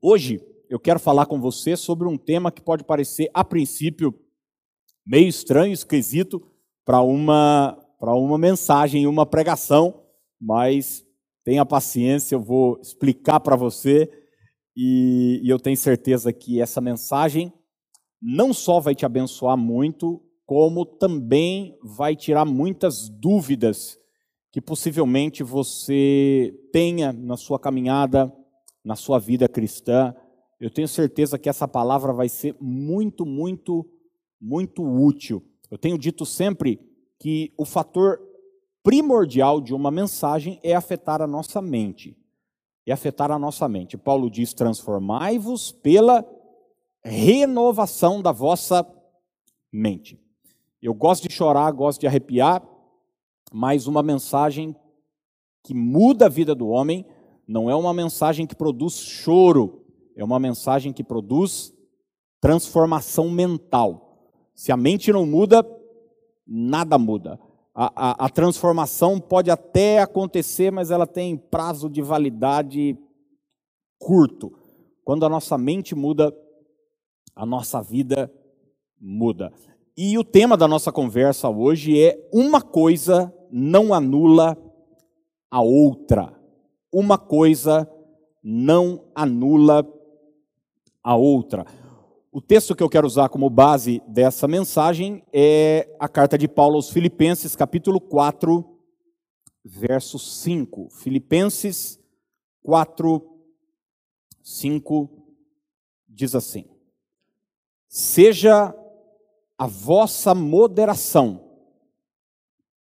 Hoje eu quero falar com você sobre um tema que pode parecer, a princípio, meio estranho, esquisito para uma, para uma mensagem, uma pregação, mas tenha paciência, eu vou explicar para você e, e eu tenho certeza que essa mensagem não só vai te abençoar muito, como também vai tirar muitas dúvidas que possivelmente você tenha na sua caminhada na sua vida cristã. Eu tenho certeza que essa palavra vai ser muito, muito, muito útil. Eu tenho dito sempre que o fator primordial de uma mensagem é afetar a nossa mente. É afetar a nossa mente. Paulo diz: transformai-vos pela renovação da vossa mente. Eu gosto de chorar, gosto de arrepiar, mas uma mensagem que muda a vida do homem não é uma mensagem que produz choro, é uma mensagem que produz transformação mental. Se a mente não muda, nada muda. A, a, a, transformação pode até acontecer, mas ela tem prazo de validade curto. Quando a nossa mente muda, a nossa vida muda. E o tema da nossa conversa hoje é: uma coisa não anula a outra uma coisa não anula a outra. O texto que eu quero usar como base dessa mensagem é a carta de Paulo aos Filipenses, capítulo 4, verso 5. Filipenses 4, 5 diz assim: Seja a vossa moderação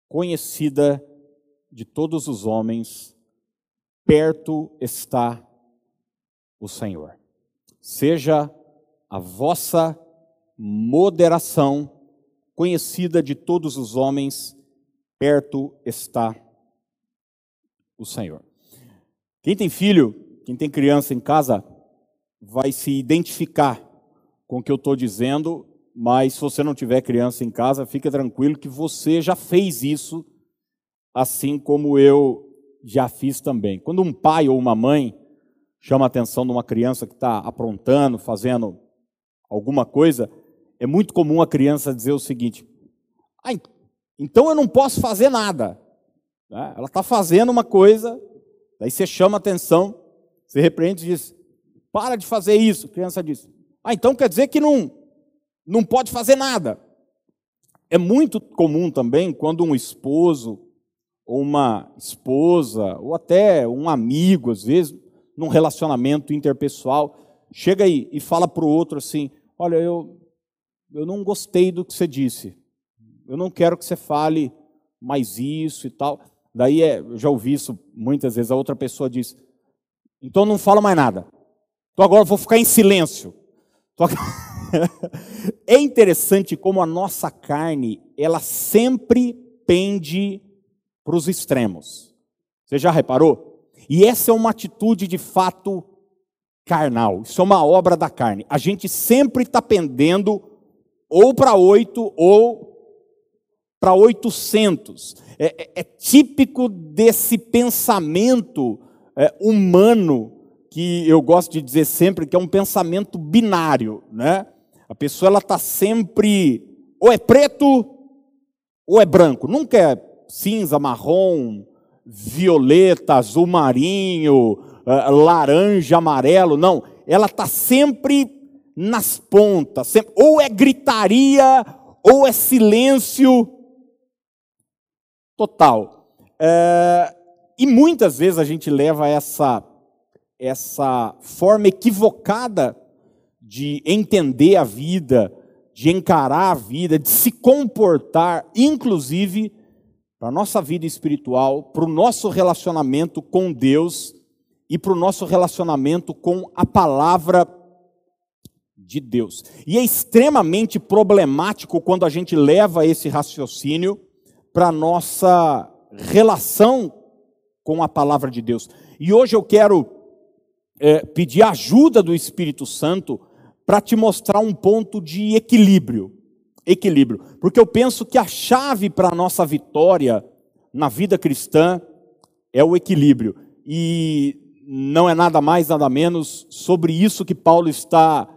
conhecida de todos os homens perto está o Senhor. Seja a vossa moderação conhecida de todos os homens, perto está o Senhor. Quem tem filho, quem tem criança em casa, vai se identificar com o que eu estou dizendo, mas se você não tiver criança em casa, fique tranquilo que você já fez isso, assim como eu já fiz também. Quando um pai ou uma mãe chama a atenção de uma criança que está aprontando, fazendo alguma coisa, é muito comum a criança dizer o seguinte: ah, então eu não posso fazer nada. Né? Ela está fazendo uma coisa, daí você chama a atenção, você repreende e diz: para de fazer isso. A criança diz: ah, então quer dizer que não, não pode fazer nada. É muito comum também quando um esposo uma esposa, ou até um amigo, às vezes, num relacionamento interpessoal, chega aí e fala para o outro assim: Olha, eu, eu não gostei do que você disse, eu não quero que você fale mais isso e tal. Daí é, eu já ouvi isso muitas vezes, a outra pessoa diz: Então não fala mais nada, então agora eu vou ficar em silêncio. é interessante como a nossa carne, ela sempre pende para os extremos. Você já reparou? E essa é uma atitude de fato carnal. Isso é uma obra da carne. A gente sempre está pendendo ou para oito ou para oitocentos. É, é, é, típico desse pensamento é, humano que eu gosto de dizer sempre que é um pensamento binário, né? A pessoa ela está sempre ou é preto ou é branco. Nunca é cinza, marrom, violeta, azul marinho, eh, laranja, amarelo. Não, ela está sempre nas pontas. Sempre, ou é gritaria, ou é silêncio total. É, e muitas vezes a gente leva essa, essa forma equivocada de entender a vida, de encarar a vida, de se comportar, inclusive para a nossa vida espiritual, para o nosso relacionamento com Deus e para o nosso relacionamento com a palavra de Deus. E é extremamente problemático quando a gente leva esse raciocínio para a nossa relação com a palavra de Deus. E hoje eu quero é, pedir ajuda do Espírito Santo para te mostrar um ponto de equilíbrio equilíbrio. Porque eu penso que a chave para a nossa vitória na vida cristã é o equilíbrio. E não é nada mais, nada menos sobre isso que Paulo está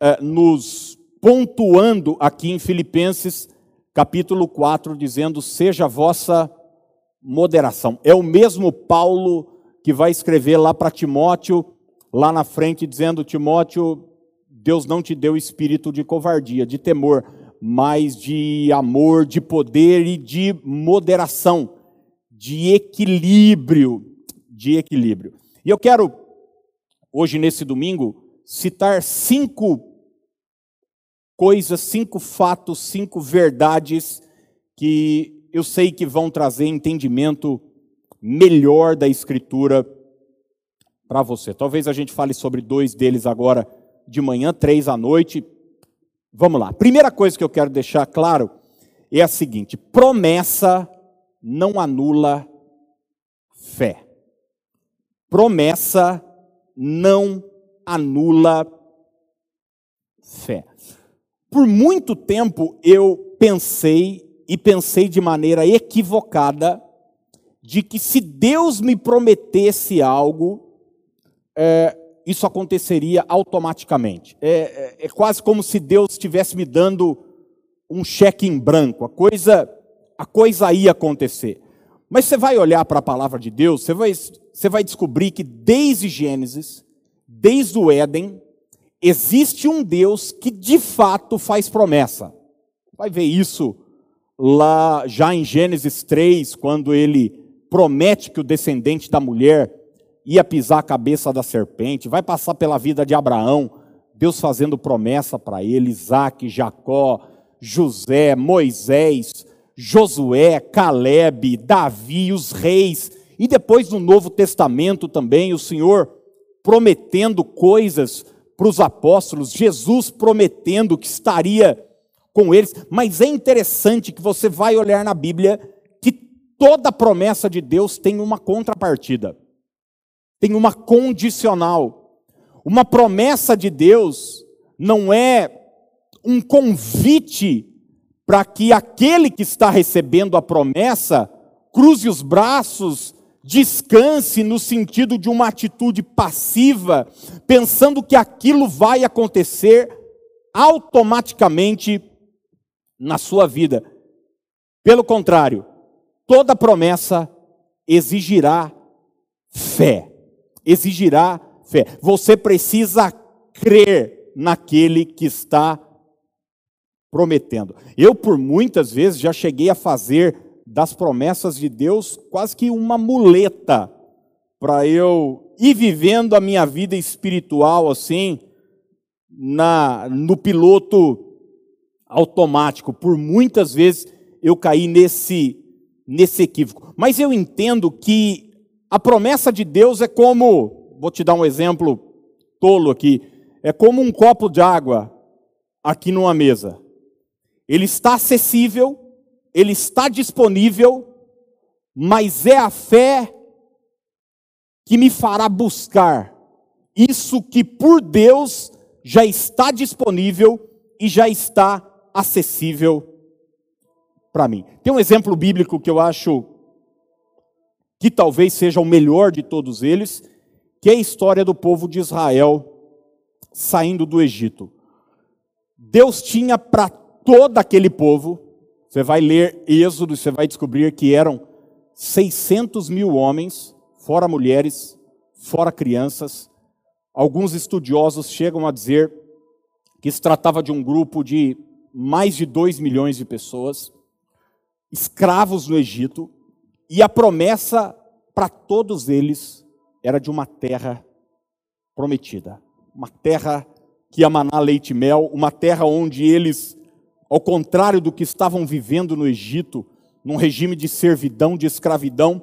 é, nos pontuando aqui em Filipenses, capítulo 4, dizendo: Seja a vossa moderação. É o mesmo Paulo que vai escrever lá para Timóteo, lá na frente, dizendo: Timóteo, Deus não te deu espírito de covardia, de temor, mas de amor, de poder e de moderação, de equilíbrio, de equilíbrio. E eu quero, hoje nesse domingo, citar cinco coisas, cinco fatos, cinco verdades que eu sei que vão trazer entendimento melhor da Escritura para você. Talvez a gente fale sobre dois deles agora de manhã, três à noite. Vamos lá. Primeira coisa que eu quero deixar claro é a seguinte: promessa não anula fé. Promessa não anula fé. Por muito tempo eu pensei e pensei de maneira equivocada de que se Deus me prometesse algo, é, isso aconteceria automaticamente. É, é, é, quase como se Deus estivesse me dando um cheque em branco. A coisa, a coisa ia acontecer. Mas você vai olhar para a palavra de Deus, você vai, você vai descobrir que desde Gênesis, desde o Éden, existe um Deus que de fato faz promessa. Vai ver isso lá já em Gênesis 3, quando ele promete que o descendente da mulher ia pisar a cabeça da serpente, vai passar pela vida de Abraão, Deus fazendo promessa para ele, Isaac, Jacó, José, Moisés, Josué, Caleb, Davi, os reis, e depois no Novo Testamento também, o Senhor prometendo coisas para os apóstolos, Jesus prometendo que estaria com eles, mas é interessante que você vai olhar na Bíblia que toda promessa de Deus tem uma contrapartida tem uma condicional. Uma promessa de Deus não é um convite para que aquele que está recebendo a promessa cruze os braços, descanse no sentido de uma atitude passiva, pensando que aquilo vai acontecer automaticamente na sua vida. Pelo contrário, toda promessa exigirá fé exigirá fé. Você precisa crer naquele que está prometendo. Eu, por muitas vezes, já cheguei a fazer das promessas de Deus quase que uma muleta para eu ir vivendo a minha vida espiritual assim, na no piloto automático. Por muitas vezes eu caí nesse nesse equívoco. Mas eu entendo que a promessa de Deus é como, vou te dar um exemplo tolo aqui, é como um copo de água aqui numa mesa. Ele está acessível, ele está disponível, mas é a fé que me fará buscar isso que por Deus já está disponível e já está acessível para mim. Tem um exemplo bíblico que eu acho que talvez seja o melhor de todos eles, que é a história do povo de Israel saindo do Egito. Deus tinha para todo aquele povo, você vai ler Êxodo você vai descobrir que eram 600 mil homens, fora mulheres, fora crianças. Alguns estudiosos chegam a dizer que se tratava de um grupo de mais de 2 milhões de pessoas, escravos no Egito, e a promessa para todos eles era de uma terra prometida, uma terra que ia manar leite e mel, uma terra onde eles, ao contrário do que estavam vivendo no Egito, num regime de servidão, de escravidão,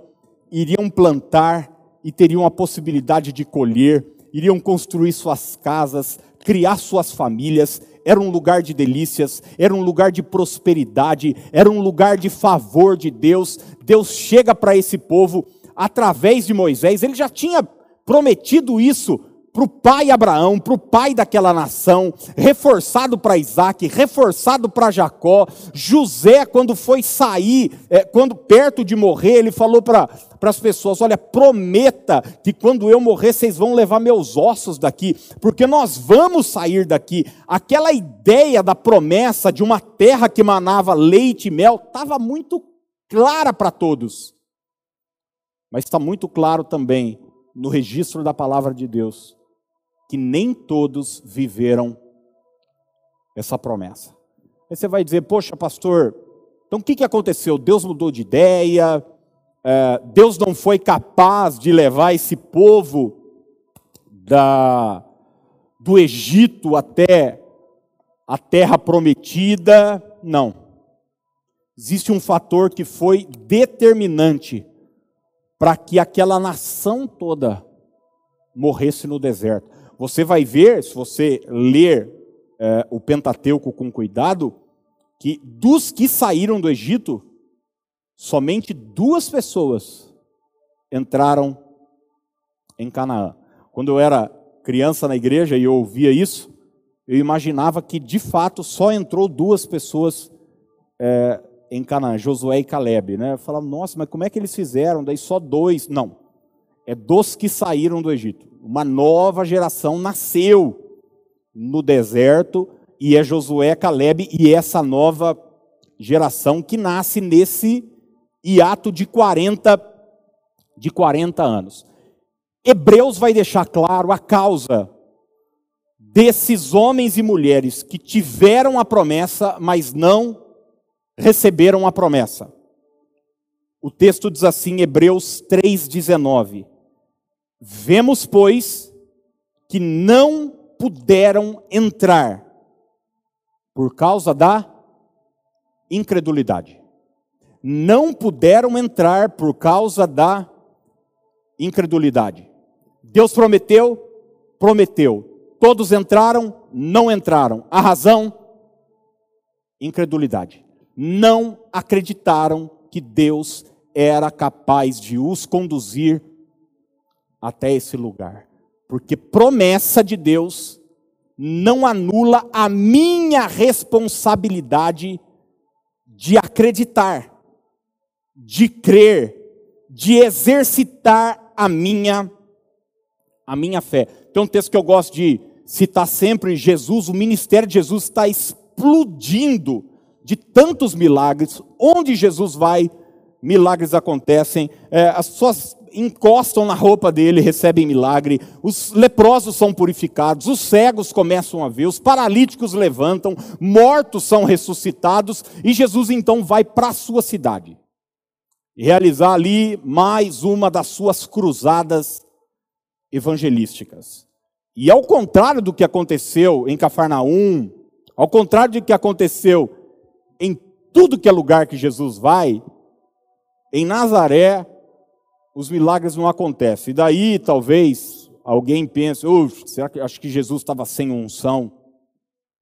iriam plantar e teriam a possibilidade de colher, iriam construir suas casas, criar suas famílias, era um lugar de delícias, era um lugar de prosperidade, era um lugar de favor de Deus. Deus chega para esse povo através de Moisés, ele já tinha prometido isso para o pai Abraão, para o pai daquela nação, reforçado para Isaac, reforçado para Jacó. José, quando foi sair, é, quando perto de morrer, ele falou para as pessoas: Olha, prometa que quando eu morrer, vocês vão levar meus ossos daqui, porque nós vamos sair daqui. Aquela ideia da promessa de uma terra que manava leite e mel estava muito clara para todos. Mas está muito claro também no registro da palavra de Deus que nem todos viveram essa promessa. Aí você vai dizer, poxa, pastor, então o que, que aconteceu? Deus mudou de ideia, é, Deus não foi capaz de levar esse povo da, do Egito até a terra prometida. Não. Existe um fator que foi determinante para que aquela nação toda morresse no deserto. Você vai ver, se você ler é, o Pentateuco com cuidado, que dos que saíram do Egito, somente duas pessoas entraram em Canaã. Quando eu era criança na igreja e eu ouvia isso, eu imaginava que de fato só entrou duas pessoas é, em Canaã, Josué e Caleb. Né? Eu falava, nossa, mas como é que eles fizeram? Daí só dois. Não, é dos que saíram do Egito uma nova geração nasceu no deserto e é Josué, Caleb e essa nova geração que nasce nesse hiato de 40 de 40 anos. Hebreus vai deixar claro a causa desses homens e mulheres que tiveram a promessa, mas não receberam a promessa. O texto diz assim, Hebreus 3,19: Vemos, pois, que não puderam entrar por causa da incredulidade. Não puderam entrar por causa da incredulidade. Deus prometeu, prometeu. Todos entraram, não entraram. A razão? Incredulidade. Não acreditaram que Deus era capaz de os conduzir até esse lugar. Porque promessa de Deus não anula a minha responsabilidade de acreditar, de crer, de exercitar a minha a minha fé. Tem um texto que eu gosto de citar sempre, Jesus, o ministério de Jesus está explodindo de tantos milagres. Onde Jesus vai, milagres acontecem. É, as suas encostam na roupa dele, recebem milagre, os leprosos são purificados, os cegos começam a ver, os paralíticos levantam, mortos são ressuscitados, e Jesus então vai para a sua cidade realizar ali mais uma das suas cruzadas evangelísticas. E ao contrário do que aconteceu em Cafarnaum, ao contrário do que aconteceu em tudo que é lugar que Jesus vai, em Nazaré os milagres não acontecem. E daí, talvez, alguém pense, será que acho que Jesus estava sem unção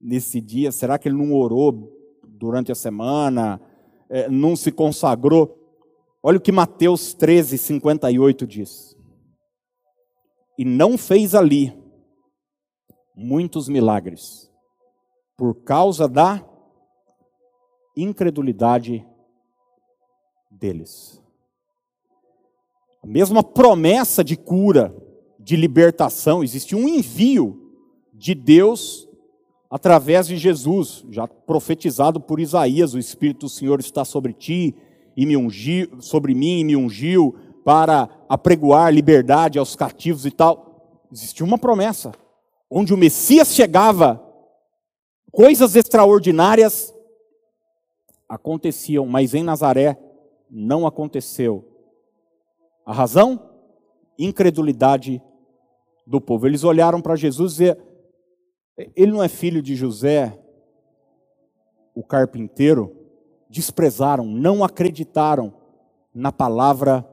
nesse dia? Será que ele não orou durante a semana? É, não se consagrou? Olha o que Mateus 13, 58 diz. E não fez ali muitos milagres, por causa da incredulidade deles. A mesma promessa de cura, de libertação, existe um envio de Deus através de Jesus, já profetizado por Isaías, o Espírito do Senhor está sobre ti e me ungiu, sobre mim e me ungiu para apregoar liberdade aos cativos e tal. Existia uma promessa, onde o Messias chegava, coisas extraordinárias aconteciam, mas em Nazaré não aconteceu. A razão? Incredulidade do povo. Eles olharam para Jesus e ele não é filho de José, o carpinteiro? Desprezaram, não acreditaram na palavra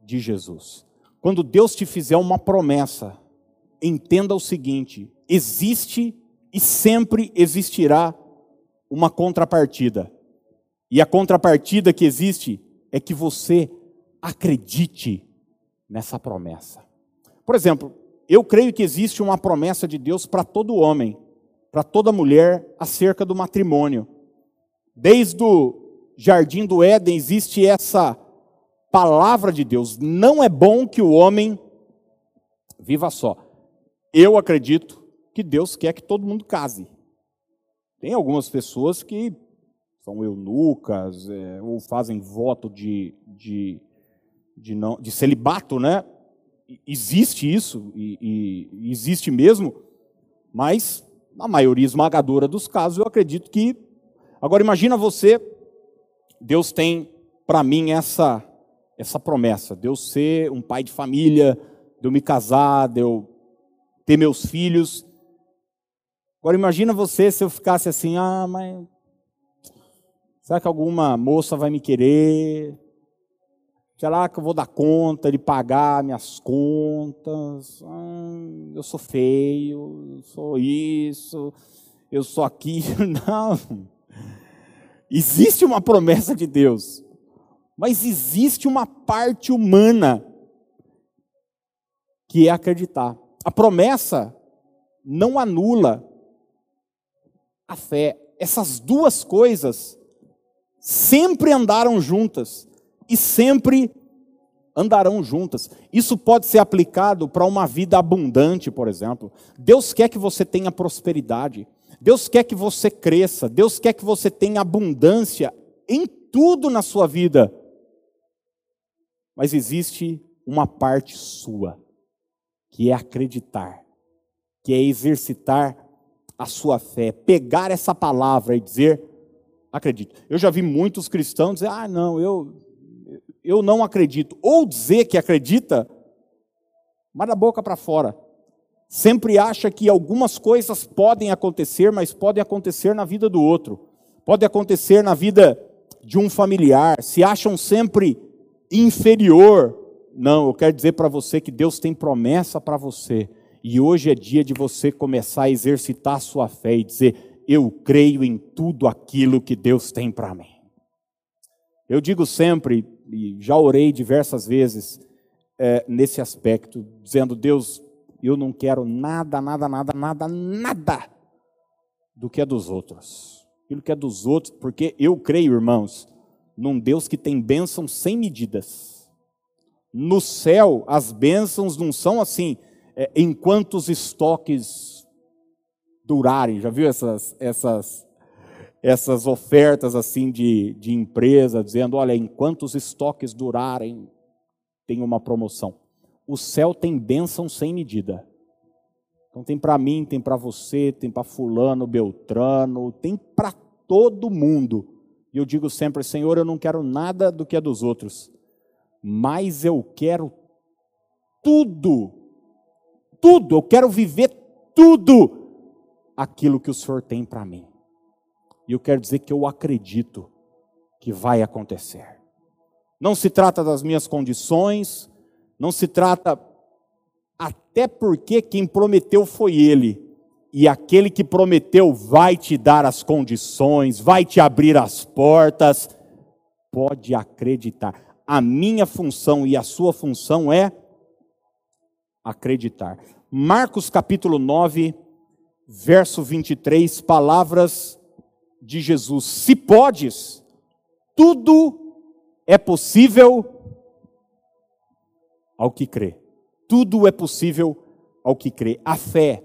de Jesus. Quando Deus te fizer uma promessa, entenda o seguinte: existe e sempre existirá uma contrapartida. E a contrapartida que existe é que você acredite nessa promessa. Por exemplo, eu creio que existe uma promessa de Deus para todo homem, para toda mulher, acerca do matrimônio. Desde o jardim do Éden existe essa palavra de Deus. Não é bom que o homem viva só. Eu acredito que Deus quer que todo mundo case. Tem algumas pessoas que são eunucas é, ou fazem voto de, de, de, não, de celibato, né? Existe isso, e, e existe mesmo, mas na maioria esmagadora dos casos eu acredito que. Agora imagina você, Deus tem para mim essa essa promessa, Deus ser um pai de família, de eu me casar, de eu ter meus filhos. Agora imagina você se eu ficasse assim, ah, mas será que alguma moça vai me querer? Será que eu vou dar conta de pagar minhas contas? Ah, eu sou feio, eu sou isso, eu sou aquilo. Não. Existe uma promessa de Deus, mas existe uma parte humana que é acreditar. A promessa não anula a fé. Essas duas coisas sempre andaram juntas e sempre andarão juntas. Isso pode ser aplicado para uma vida abundante, por exemplo. Deus quer que você tenha prosperidade. Deus quer que você cresça. Deus quer que você tenha abundância em tudo na sua vida. Mas existe uma parte sua que é acreditar, que é exercitar a sua fé, pegar essa palavra e dizer, acredito. Eu já vi muitos cristãos dizer, ah, não, eu, eu não acredito. Ou dizer que acredita, mas da boca para fora. Sempre acha que algumas coisas podem acontecer, mas podem acontecer na vida do outro. Pode acontecer na vida de um familiar. Se acham sempre inferior não, eu quero dizer para você que Deus tem promessa para você. E hoje é dia de você começar a exercitar a sua fé e dizer: Eu creio em tudo aquilo que Deus tem para mim. Eu digo sempre, e já orei diversas vezes é, nesse aspecto, dizendo: Deus, eu não quero nada, nada, nada, nada, nada do que é dos outros. Aquilo que é dos outros, porque eu creio, irmãos, num Deus que tem bênçãos sem medidas no céu, as bênçãos não são assim, é, enquanto os estoques durarem. Já viu essas, essas, essas ofertas assim de, de empresa, dizendo: olha, enquanto os estoques durarem, tem uma promoção. O céu tem bênção sem medida. Então tem para mim, tem para você, tem para fulano, beltrano, tem para todo mundo. E eu digo sempre, Senhor, eu não quero nada do que é dos outros mas eu quero tudo, tudo, eu quero viver tudo aquilo que o Senhor tem para mim. E eu quero dizer que eu acredito que vai acontecer. Não se trata das minhas condições, não se trata, até porque quem prometeu foi Ele. E aquele que prometeu vai te dar as condições, vai te abrir as portas. Pode acreditar a minha função e a sua função é acreditar. Marcos capítulo 9, verso 23, palavras de Jesus: Se podes, tudo é possível ao que crê. Tudo é possível ao que crê. A fé,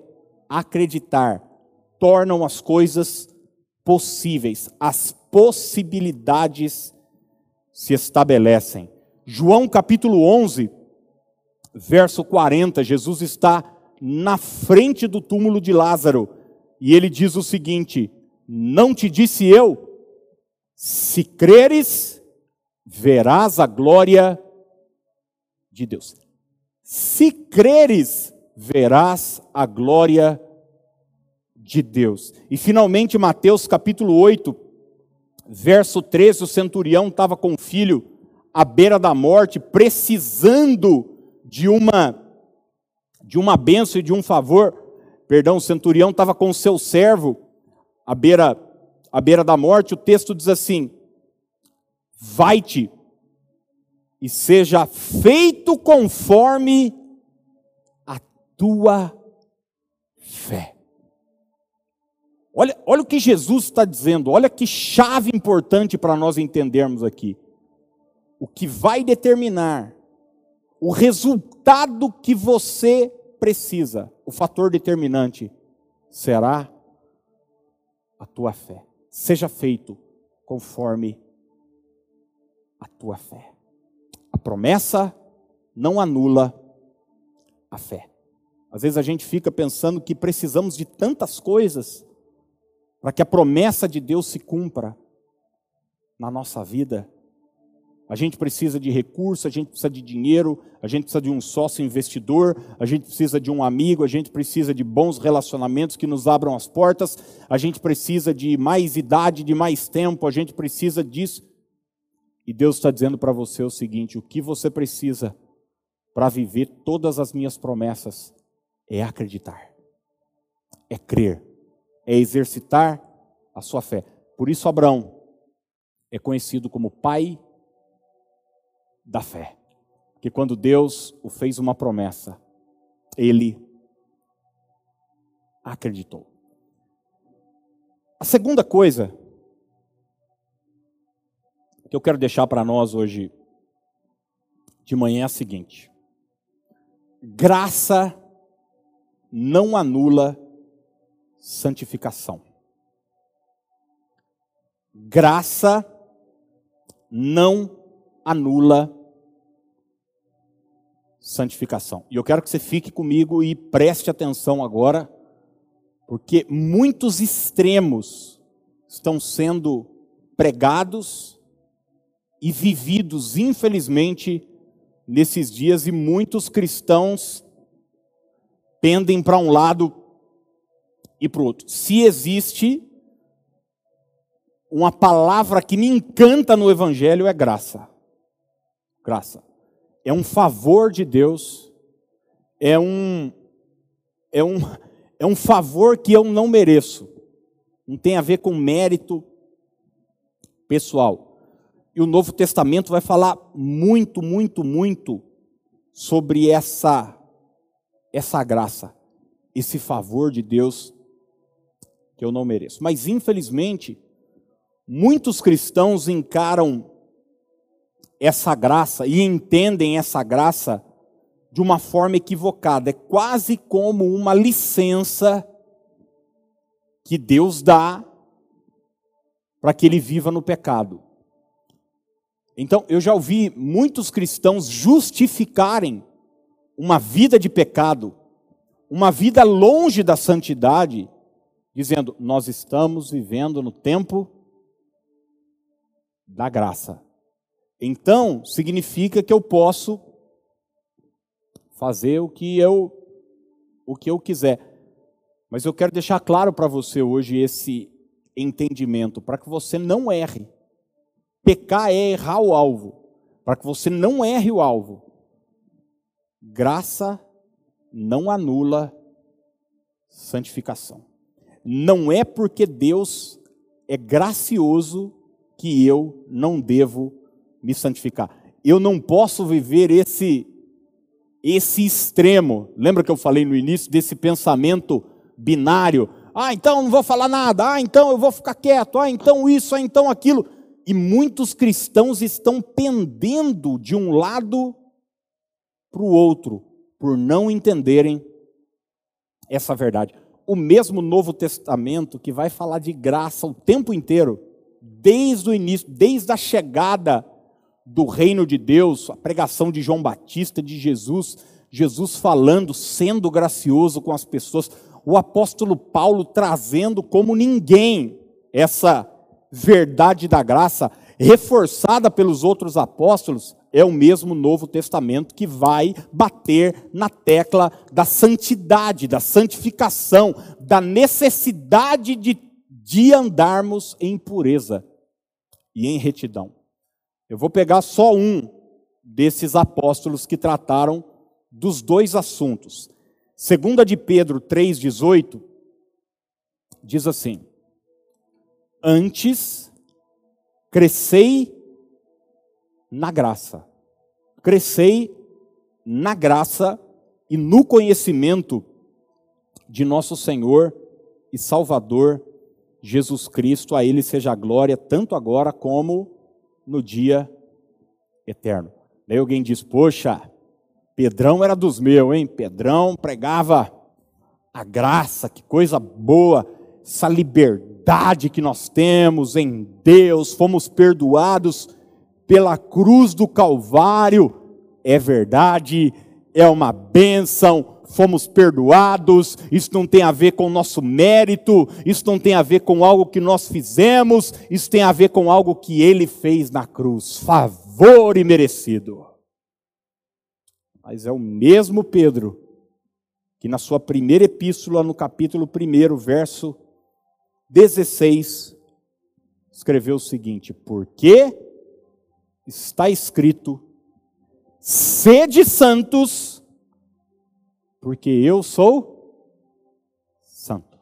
acreditar, tornam as coisas possíveis, as possibilidades se estabelecem. João capítulo 11, verso 40, Jesus está na frente do túmulo de Lázaro e ele diz o seguinte: Não te disse eu, se creres, verás a glória de Deus. Se creres, verás a glória de Deus. E finalmente, Mateus capítulo 8, verso 13, o centurião estava com o filho à beira da morte, precisando de uma de uma benção e de um favor. Perdão, o centurião estava com o seu servo à beira à beira da morte. O texto diz assim: Vai-te e seja feito conforme a tua fé. Olha, olha o que Jesus está dizendo, olha que chave importante para nós entendermos aqui. O que vai determinar o resultado que você precisa, o fator determinante, será a tua fé. Seja feito conforme a tua fé. A promessa não anula a fé. Às vezes a gente fica pensando que precisamos de tantas coisas para que a promessa de Deus se cumpra na nossa vida. A gente precisa de recursos, a gente precisa de dinheiro, a gente precisa de um sócio investidor, a gente precisa de um amigo, a gente precisa de bons relacionamentos que nos abram as portas, a gente precisa de mais idade, de mais tempo, a gente precisa disso. E Deus está dizendo para você o seguinte: o que você precisa para viver todas as minhas promessas é acreditar, é crer, é exercitar a sua fé. Por isso, Abraão é conhecido como pai da fé. Que quando Deus o fez uma promessa, ele acreditou. A segunda coisa que eu quero deixar para nós hoje de manhã é a seguinte: graça não anula santificação. Graça não anula santificação. E eu quero que você fique comigo e preste atenção agora, porque muitos extremos estão sendo pregados e vividos, infelizmente, nesses dias, e muitos cristãos pendem para um lado e para o outro. Se existe uma palavra que me encanta no Evangelho, é graça. Graça. É um favor de Deus, é um, é um, é um favor que eu não mereço. Não tem a ver com mérito pessoal. E o Novo Testamento vai falar muito, muito, muito sobre essa essa graça, esse favor de Deus que eu não mereço. Mas infelizmente, muitos cristãos encaram essa graça e entendem essa graça de uma forma equivocada. É quase como uma licença que Deus dá para que ele viva no pecado. Então, eu já ouvi muitos cristãos justificarem uma vida de pecado, uma vida longe da santidade, dizendo: Nós estamos vivendo no tempo da graça. Então, significa que eu posso fazer o que eu o que eu quiser. Mas eu quero deixar claro para você hoje esse entendimento, para que você não erre. Pecar é errar o alvo, para que você não erre o alvo. Graça não anula santificação. Não é porque Deus é gracioso que eu não devo me santificar. Eu não posso viver esse esse extremo. Lembra que eu falei no início desse pensamento binário? Ah, então não vou falar nada. Ah, então eu vou ficar quieto. Ah, então isso, ah, então aquilo. E muitos cristãos estão pendendo de um lado para o outro, por não entenderem essa verdade. O mesmo Novo Testamento que vai falar de graça o tempo inteiro, desde o início, desde a chegada do reino de Deus, a pregação de João Batista, de Jesus, Jesus falando, sendo gracioso com as pessoas, o apóstolo Paulo trazendo como ninguém essa verdade da graça, reforçada pelos outros apóstolos, é o mesmo Novo Testamento que vai bater na tecla da santidade, da santificação, da necessidade de, de andarmos em pureza e em retidão. Eu vou pegar só um desses apóstolos que trataram dos dois assuntos. Segunda de Pedro 3:18 diz assim: Antes crescei na graça. Crescei na graça e no conhecimento de nosso Senhor e Salvador Jesus Cristo, a Ele seja a glória, tanto agora como no dia eterno. Daí alguém diz: Poxa, Pedrão era dos meus, hein? Pedrão pregava a graça, que coisa boa, essa liberdade que nós temos em Deus, fomos perdoados pela cruz do Calvário. É verdade, é uma bênção, fomos perdoados, isso não tem a ver com o nosso mérito, isso não tem a ver com algo que nós fizemos, isso tem a ver com algo que ele fez na cruz, favor e merecido. Mas é o mesmo Pedro que na sua primeira epístola, no capítulo 1, verso 16, escreveu o seguinte: Porque está escrito, sede santos, porque eu sou santo.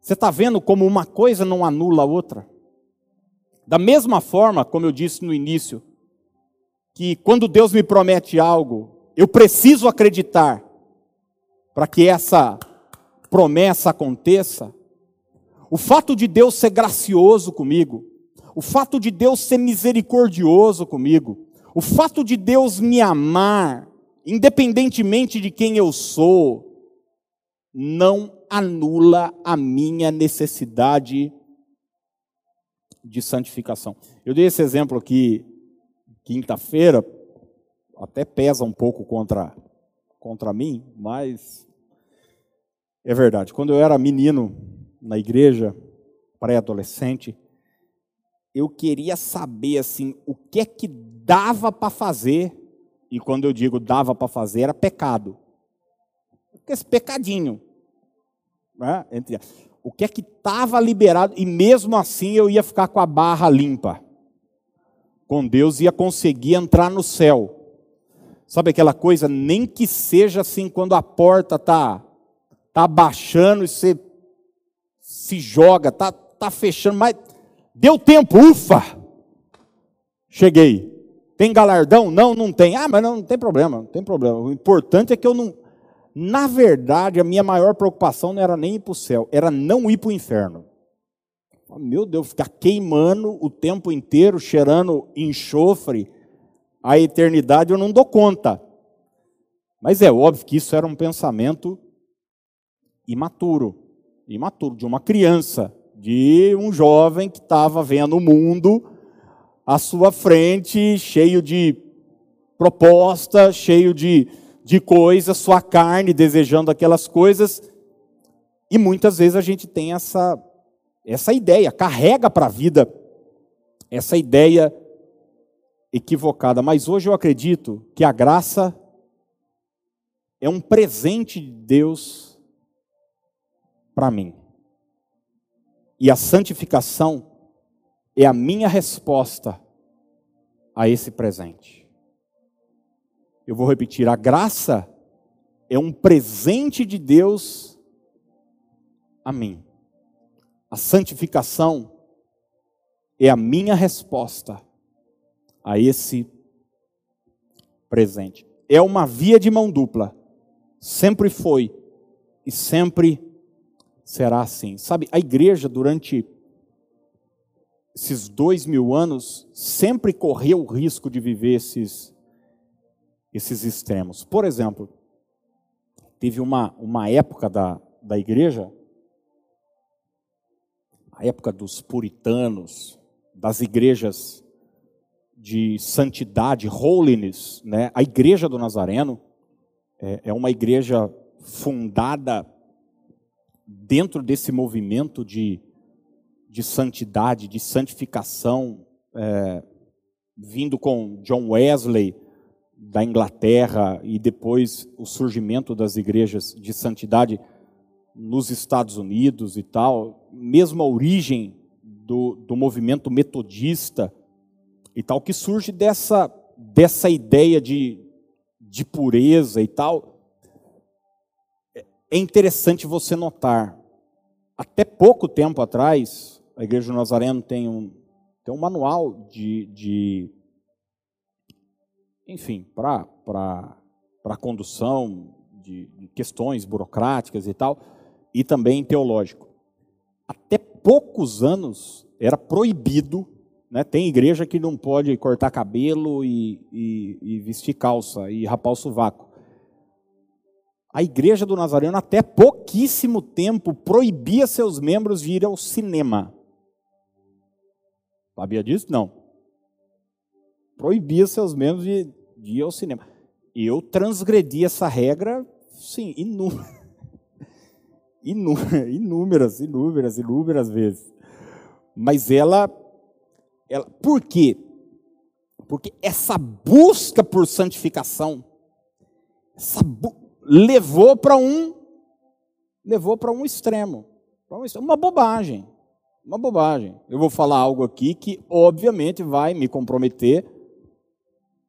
Você está vendo como uma coisa não anula a outra? Da mesma forma, como eu disse no início, que quando Deus me promete algo, eu preciso acreditar para que essa promessa aconteça. O fato de Deus ser gracioso comigo, o fato de Deus ser misericordioso comigo, o fato de Deus me amar, independentemente de quem eu sou, não anula a minha necessidade de santificação. Eu dei esse exemplo aqui quinta-feira, até pesa um pouco contra contra mim, mas é verdade. Quando eu era menino na igreja, pré-adolescente, eu queria saber assim o que é que dava para fazer. E quando eu digo dava para fazer, era pecado. Esse pecadinho. Né? Entre, o que é que estava liberado, e mesmo assim eu ia ficar com a barra limpa. Com Deus ia conseguir entrar no céu. Sabe aquela coisa, nem que seja assim, quando a porta está tá abaixando e você se joga, tá, tá fechando, mas deu tempo, ufa! Cheguei. Tem galardão? Não, não tem. Ah, mas não, não tem problema, não tem problema. O importante é que eu não. Na verdade, a minha maior preocupação não era nem ir para o céu, era não ir para o inferno. Meu Deus, ficar queimando o tempo inteiro, cheirando enxofre a eternidade eu não dou conta. Mas é óbvio que isso era um pensamento imaturo imaturo, de uma criança, de um jovem que estava vendo o mundo à sua frente, cheio de proposta, cheio de, de coisas, sua carne desejando aquelas coisas. E muitas vezes a gente tem essa, essa ideia, carrega para a vida essa ideia equivocada, mas hoje eu acredito que a graça é um presente de Deus para mim. E a santificação é a minha resposta a esse presente. Eu vou repetir: a graça é um presente de Deus a mim. A santificação é a minha resposta a esse presente. É uma via de mão dupla. Sempre foi e sempre será assim. Sabe, a igreja durante esses dois mil anos sempre correu o risco de viver esses, esses extremos. Por exemplo, teve uma, uma época da, da igreja, a época dos puritanos, das igrejas de santidade, holiness, né? A igreja do Nazareno é, é uma igreja fundada dentro desse movimento de, de santidade, de santificação, é, vindo com John Wesley da Inglaterra e depois o surgimento das igrejas de santidade nos Estados Unidos e tal, mesmo a origem do, do movimento metodista e tal, que surge dessa, dessa ideia de, de pureza e tal. É interessante você notar, até pouco tempo atrás, a Igreja do Nazareno tem um, tem um manual de, de enfim, para condução de, de questões burocráticas e tal, e também teológico. Até poucos anos era proibido, né? tem igreja que não pode cortar cabelo e, e, e vestir calça e rapar o sovaco. A igreja do Nazareno, até pouquíssimo tempo, proibia seus membros de ir ao cinema. Sabia disso? Não. Proibia seus membros de, de ir ao cinema. Eu transgredi essa regra, sim, inúmeras, inúmeras, inúmeras, inúmeras vezes. Mas ela, ela, por quê? Porque essa busca por santificação, bu levou para um levou para um extremo, uma bobagem, uma bobagem. Eu vou falar algo aqui que obviamente vai me comprometer,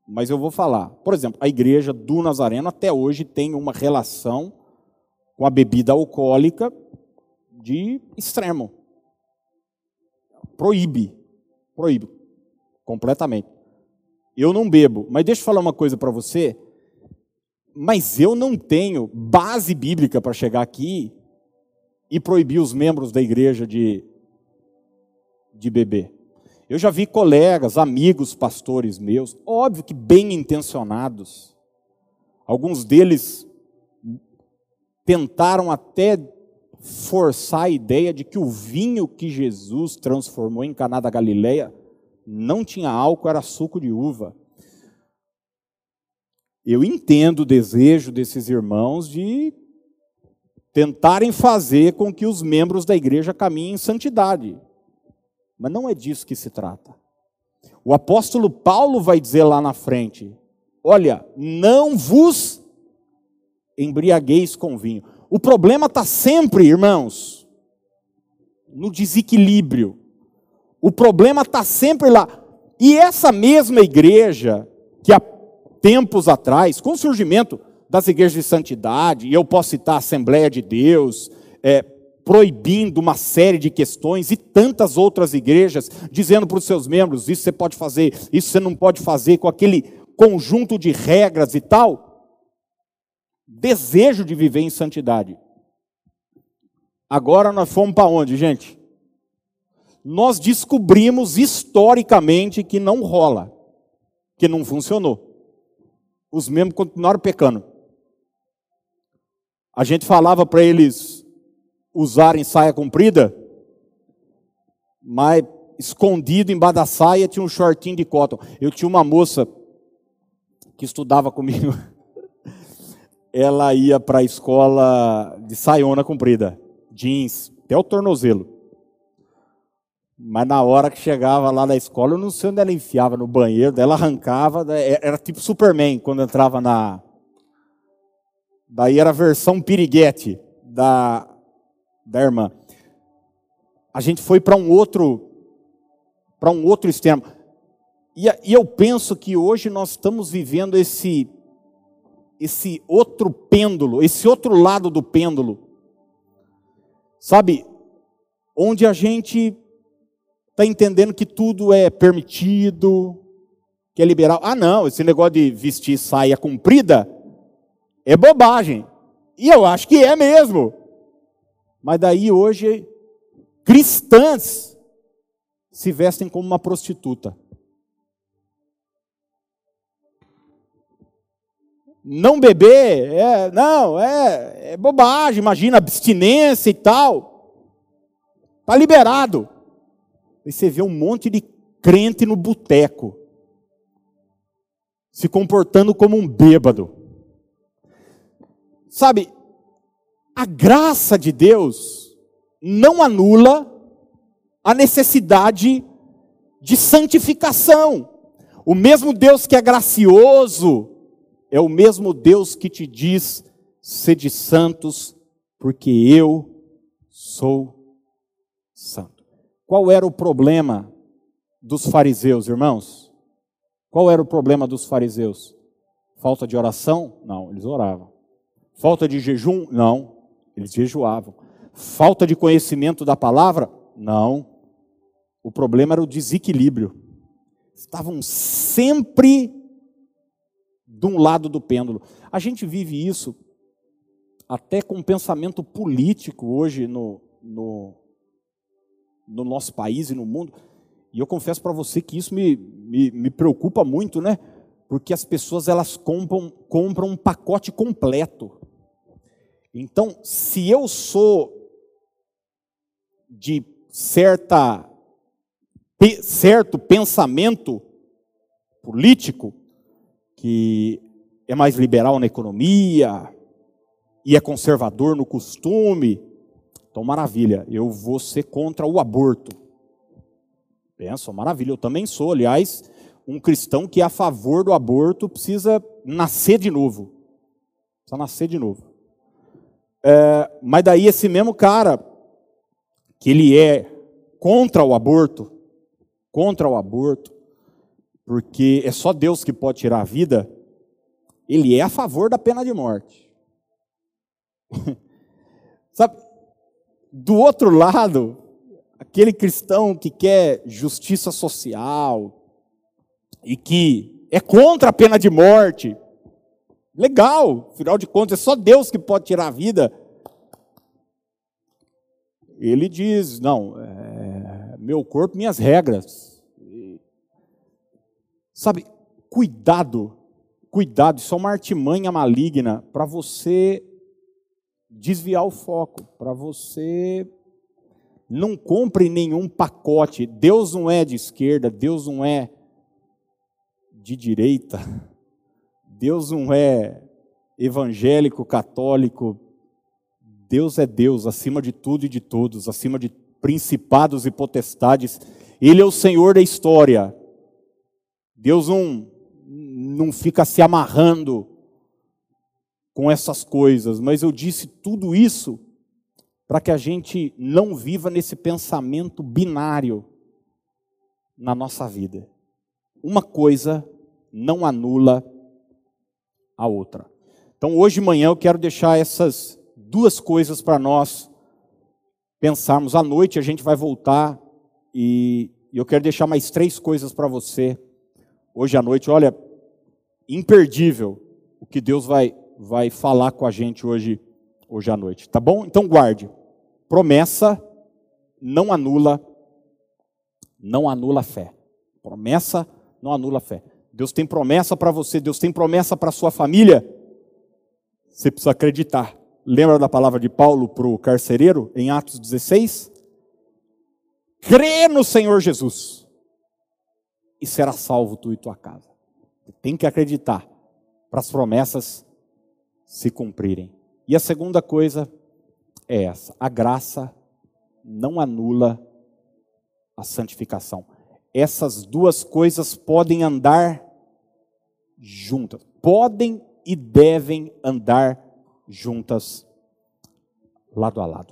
mas eu vou falar. Por exemplo, a igreja do Nazareno até hoje tem uma relação com a bebida alcoólica de extremo. Proíbe, proíbe completamente. Eu não bebo, mas deixa eu falar uma coisa para você mas eu não tenho base bíblica para chegar aqui e proibir os membros da igreja de, de beber. Eu já vi colegas, amigos, pastores meus, óbvio que bem intencionados, alguns deles tentaram até forçar a ideia de que o vinho que Jesus transformou em Caná da Galileia não tinha álcool, era suco de uva. Eu entendo o desejo desses irmãos de tentarem fazer com que os membros da igreja caminhem em santidade. Mas não é disso que se trata. O apóstolo Paulo vai dizer lá na frente: Olha, não vos embriagueis com vinho. O problema está sempre, irmãos, no desequilíbrio. O problema está sempre lá. E essa mesma igreja que a tempos atrás, com o surgimento das igrejas de santidade, e eu posso citar a Assembleia de Deus, é, proibindo uma série de questões, e tantas outras igrejas, dizendo para os seus membros: isso você pode fazer, isso você não pode fazer, com aquele conjunto de regras e tal. Desejo de viver em santidade. Agora nós fomos para onde, gente? Nós descobrimos historicamente que não rola, que não funcionou os membros continuaram pecando. A gente falava para eles usarem saia comprida, mas escondido embaixo da saia tinha um shortinho de cotton. Eu tinha uma moça que estudava comigo. Ela ia para a escola de saiona comprida, jeans, até o tornozelo. Mas na hora que chegava lá na escola, eu não sei onde ela enfiava no banheiro, ela arrancava, era tipo Superman quando entrava na. Daí era a versão piriguete da, da irmã. A gente foi para um outro para um outro extremo. E, e eu penso que hoje nós estamos vivendo esse esse outro pêndulo, esse outro lado do pêndulo. Sabe? Onde a gente está entendendo que tudo é permitido, que é liberal. Ah, não, esse negócio de vestir saia comprida é bobagem. E eu acho que é mesmo. Mas daí hoje, cristãs se vestem como uma prostituta. Não beber, é, não, é, é bobagem, imagina abstinência e tal. Está liberado. E você vê um monte de crente no boteco, se comportando como um bêbado. Sabe, a graça de Deus não anula a necessidade de santificação. O mesmo Deus que é gracioso é o mesmo Deus que te diz: sede santos, porque eu sou santo. Qual era o problema dos fariseus, irmãos? Qual era o problema dos fariseus? Falta de oração? Não, eles oravam. Falta de jejum? Não, eles jejuavam. Falta de conhecimento da palavra? Não. O problema era o desequilíbrio. Estavam sempre de um lado do pêndulo. A gente vive isso até com pensamento político hoje no, no, no nosso país e no mundo. E eu confesso para você que isso me, me, me, preocupa muito, né? Porque as pessoas elas compram, compram um pacote completo. Então, se eu sou de certa certo pensamento político que é mais liberal na economia e é conservador no costume, então maravilha, eu vou ser contra o aborto. Pensa, maravilha, eu também sou. Aliás, um cristão que é a favor do aborto precisa nascer de novo. Precisa nascer de novo. É, mas daí esse mesmo cara, que ele é contra o aborto, contra o aborto, porque é só Deus que pode tirar a vida, ele é a favor da pena de morte. Sabe, do outro lado, aquele cristão que quer justiça social e que é contra a pena de morte, legal, afinal de contas, é só Deus que pode tirar a vida. Ele diz: não, é, meu corpo, minhas regras. Sabe, cuidado, cuidado, isso é uma artimanha maligna para você desviar o foco, para você não compre nenhum pacote. Deus não é de esquerda, Deus não é de direita, Deus não é evangélico, católico. Deus é Deus, acima de tudo e de todos, acima de principados e potestades. Ele é o Senhor da história. Deus não, não fica se amarrando com essas coisas, mas eu disse tudo isso para que a gente não viva nesse pensamento binário na nossa vida. Uma coisa não anula a outra. Então, hoje de manhã eu quero deixar essas duas coisas para nós pensarmos. À noite a gente vai voltar e eu quero deixar mais três coisas para você hoje à noite. Olha, imperdível o que Deus vai, vai falar com a gente hoje, hoje à noite. Tá bom? Então guarde. Promessa não anula, não anula a fé. Promessa não anula a fé. Deus tem promessa para você, Deus tem promessa para sua família. Você precisa acreditar. Lembra da palavra de Paulo para o carcereiro, em Atos 16? Crê no Senhor Jesus e será salvo tu e tua casa. Tem que acreditar para as promessas se cumprirem. E a segunda coisa é essa: a graça não anula a santificação. Essas duas coisas podem andar juntas, podem e devem andar juntas, lado a lado.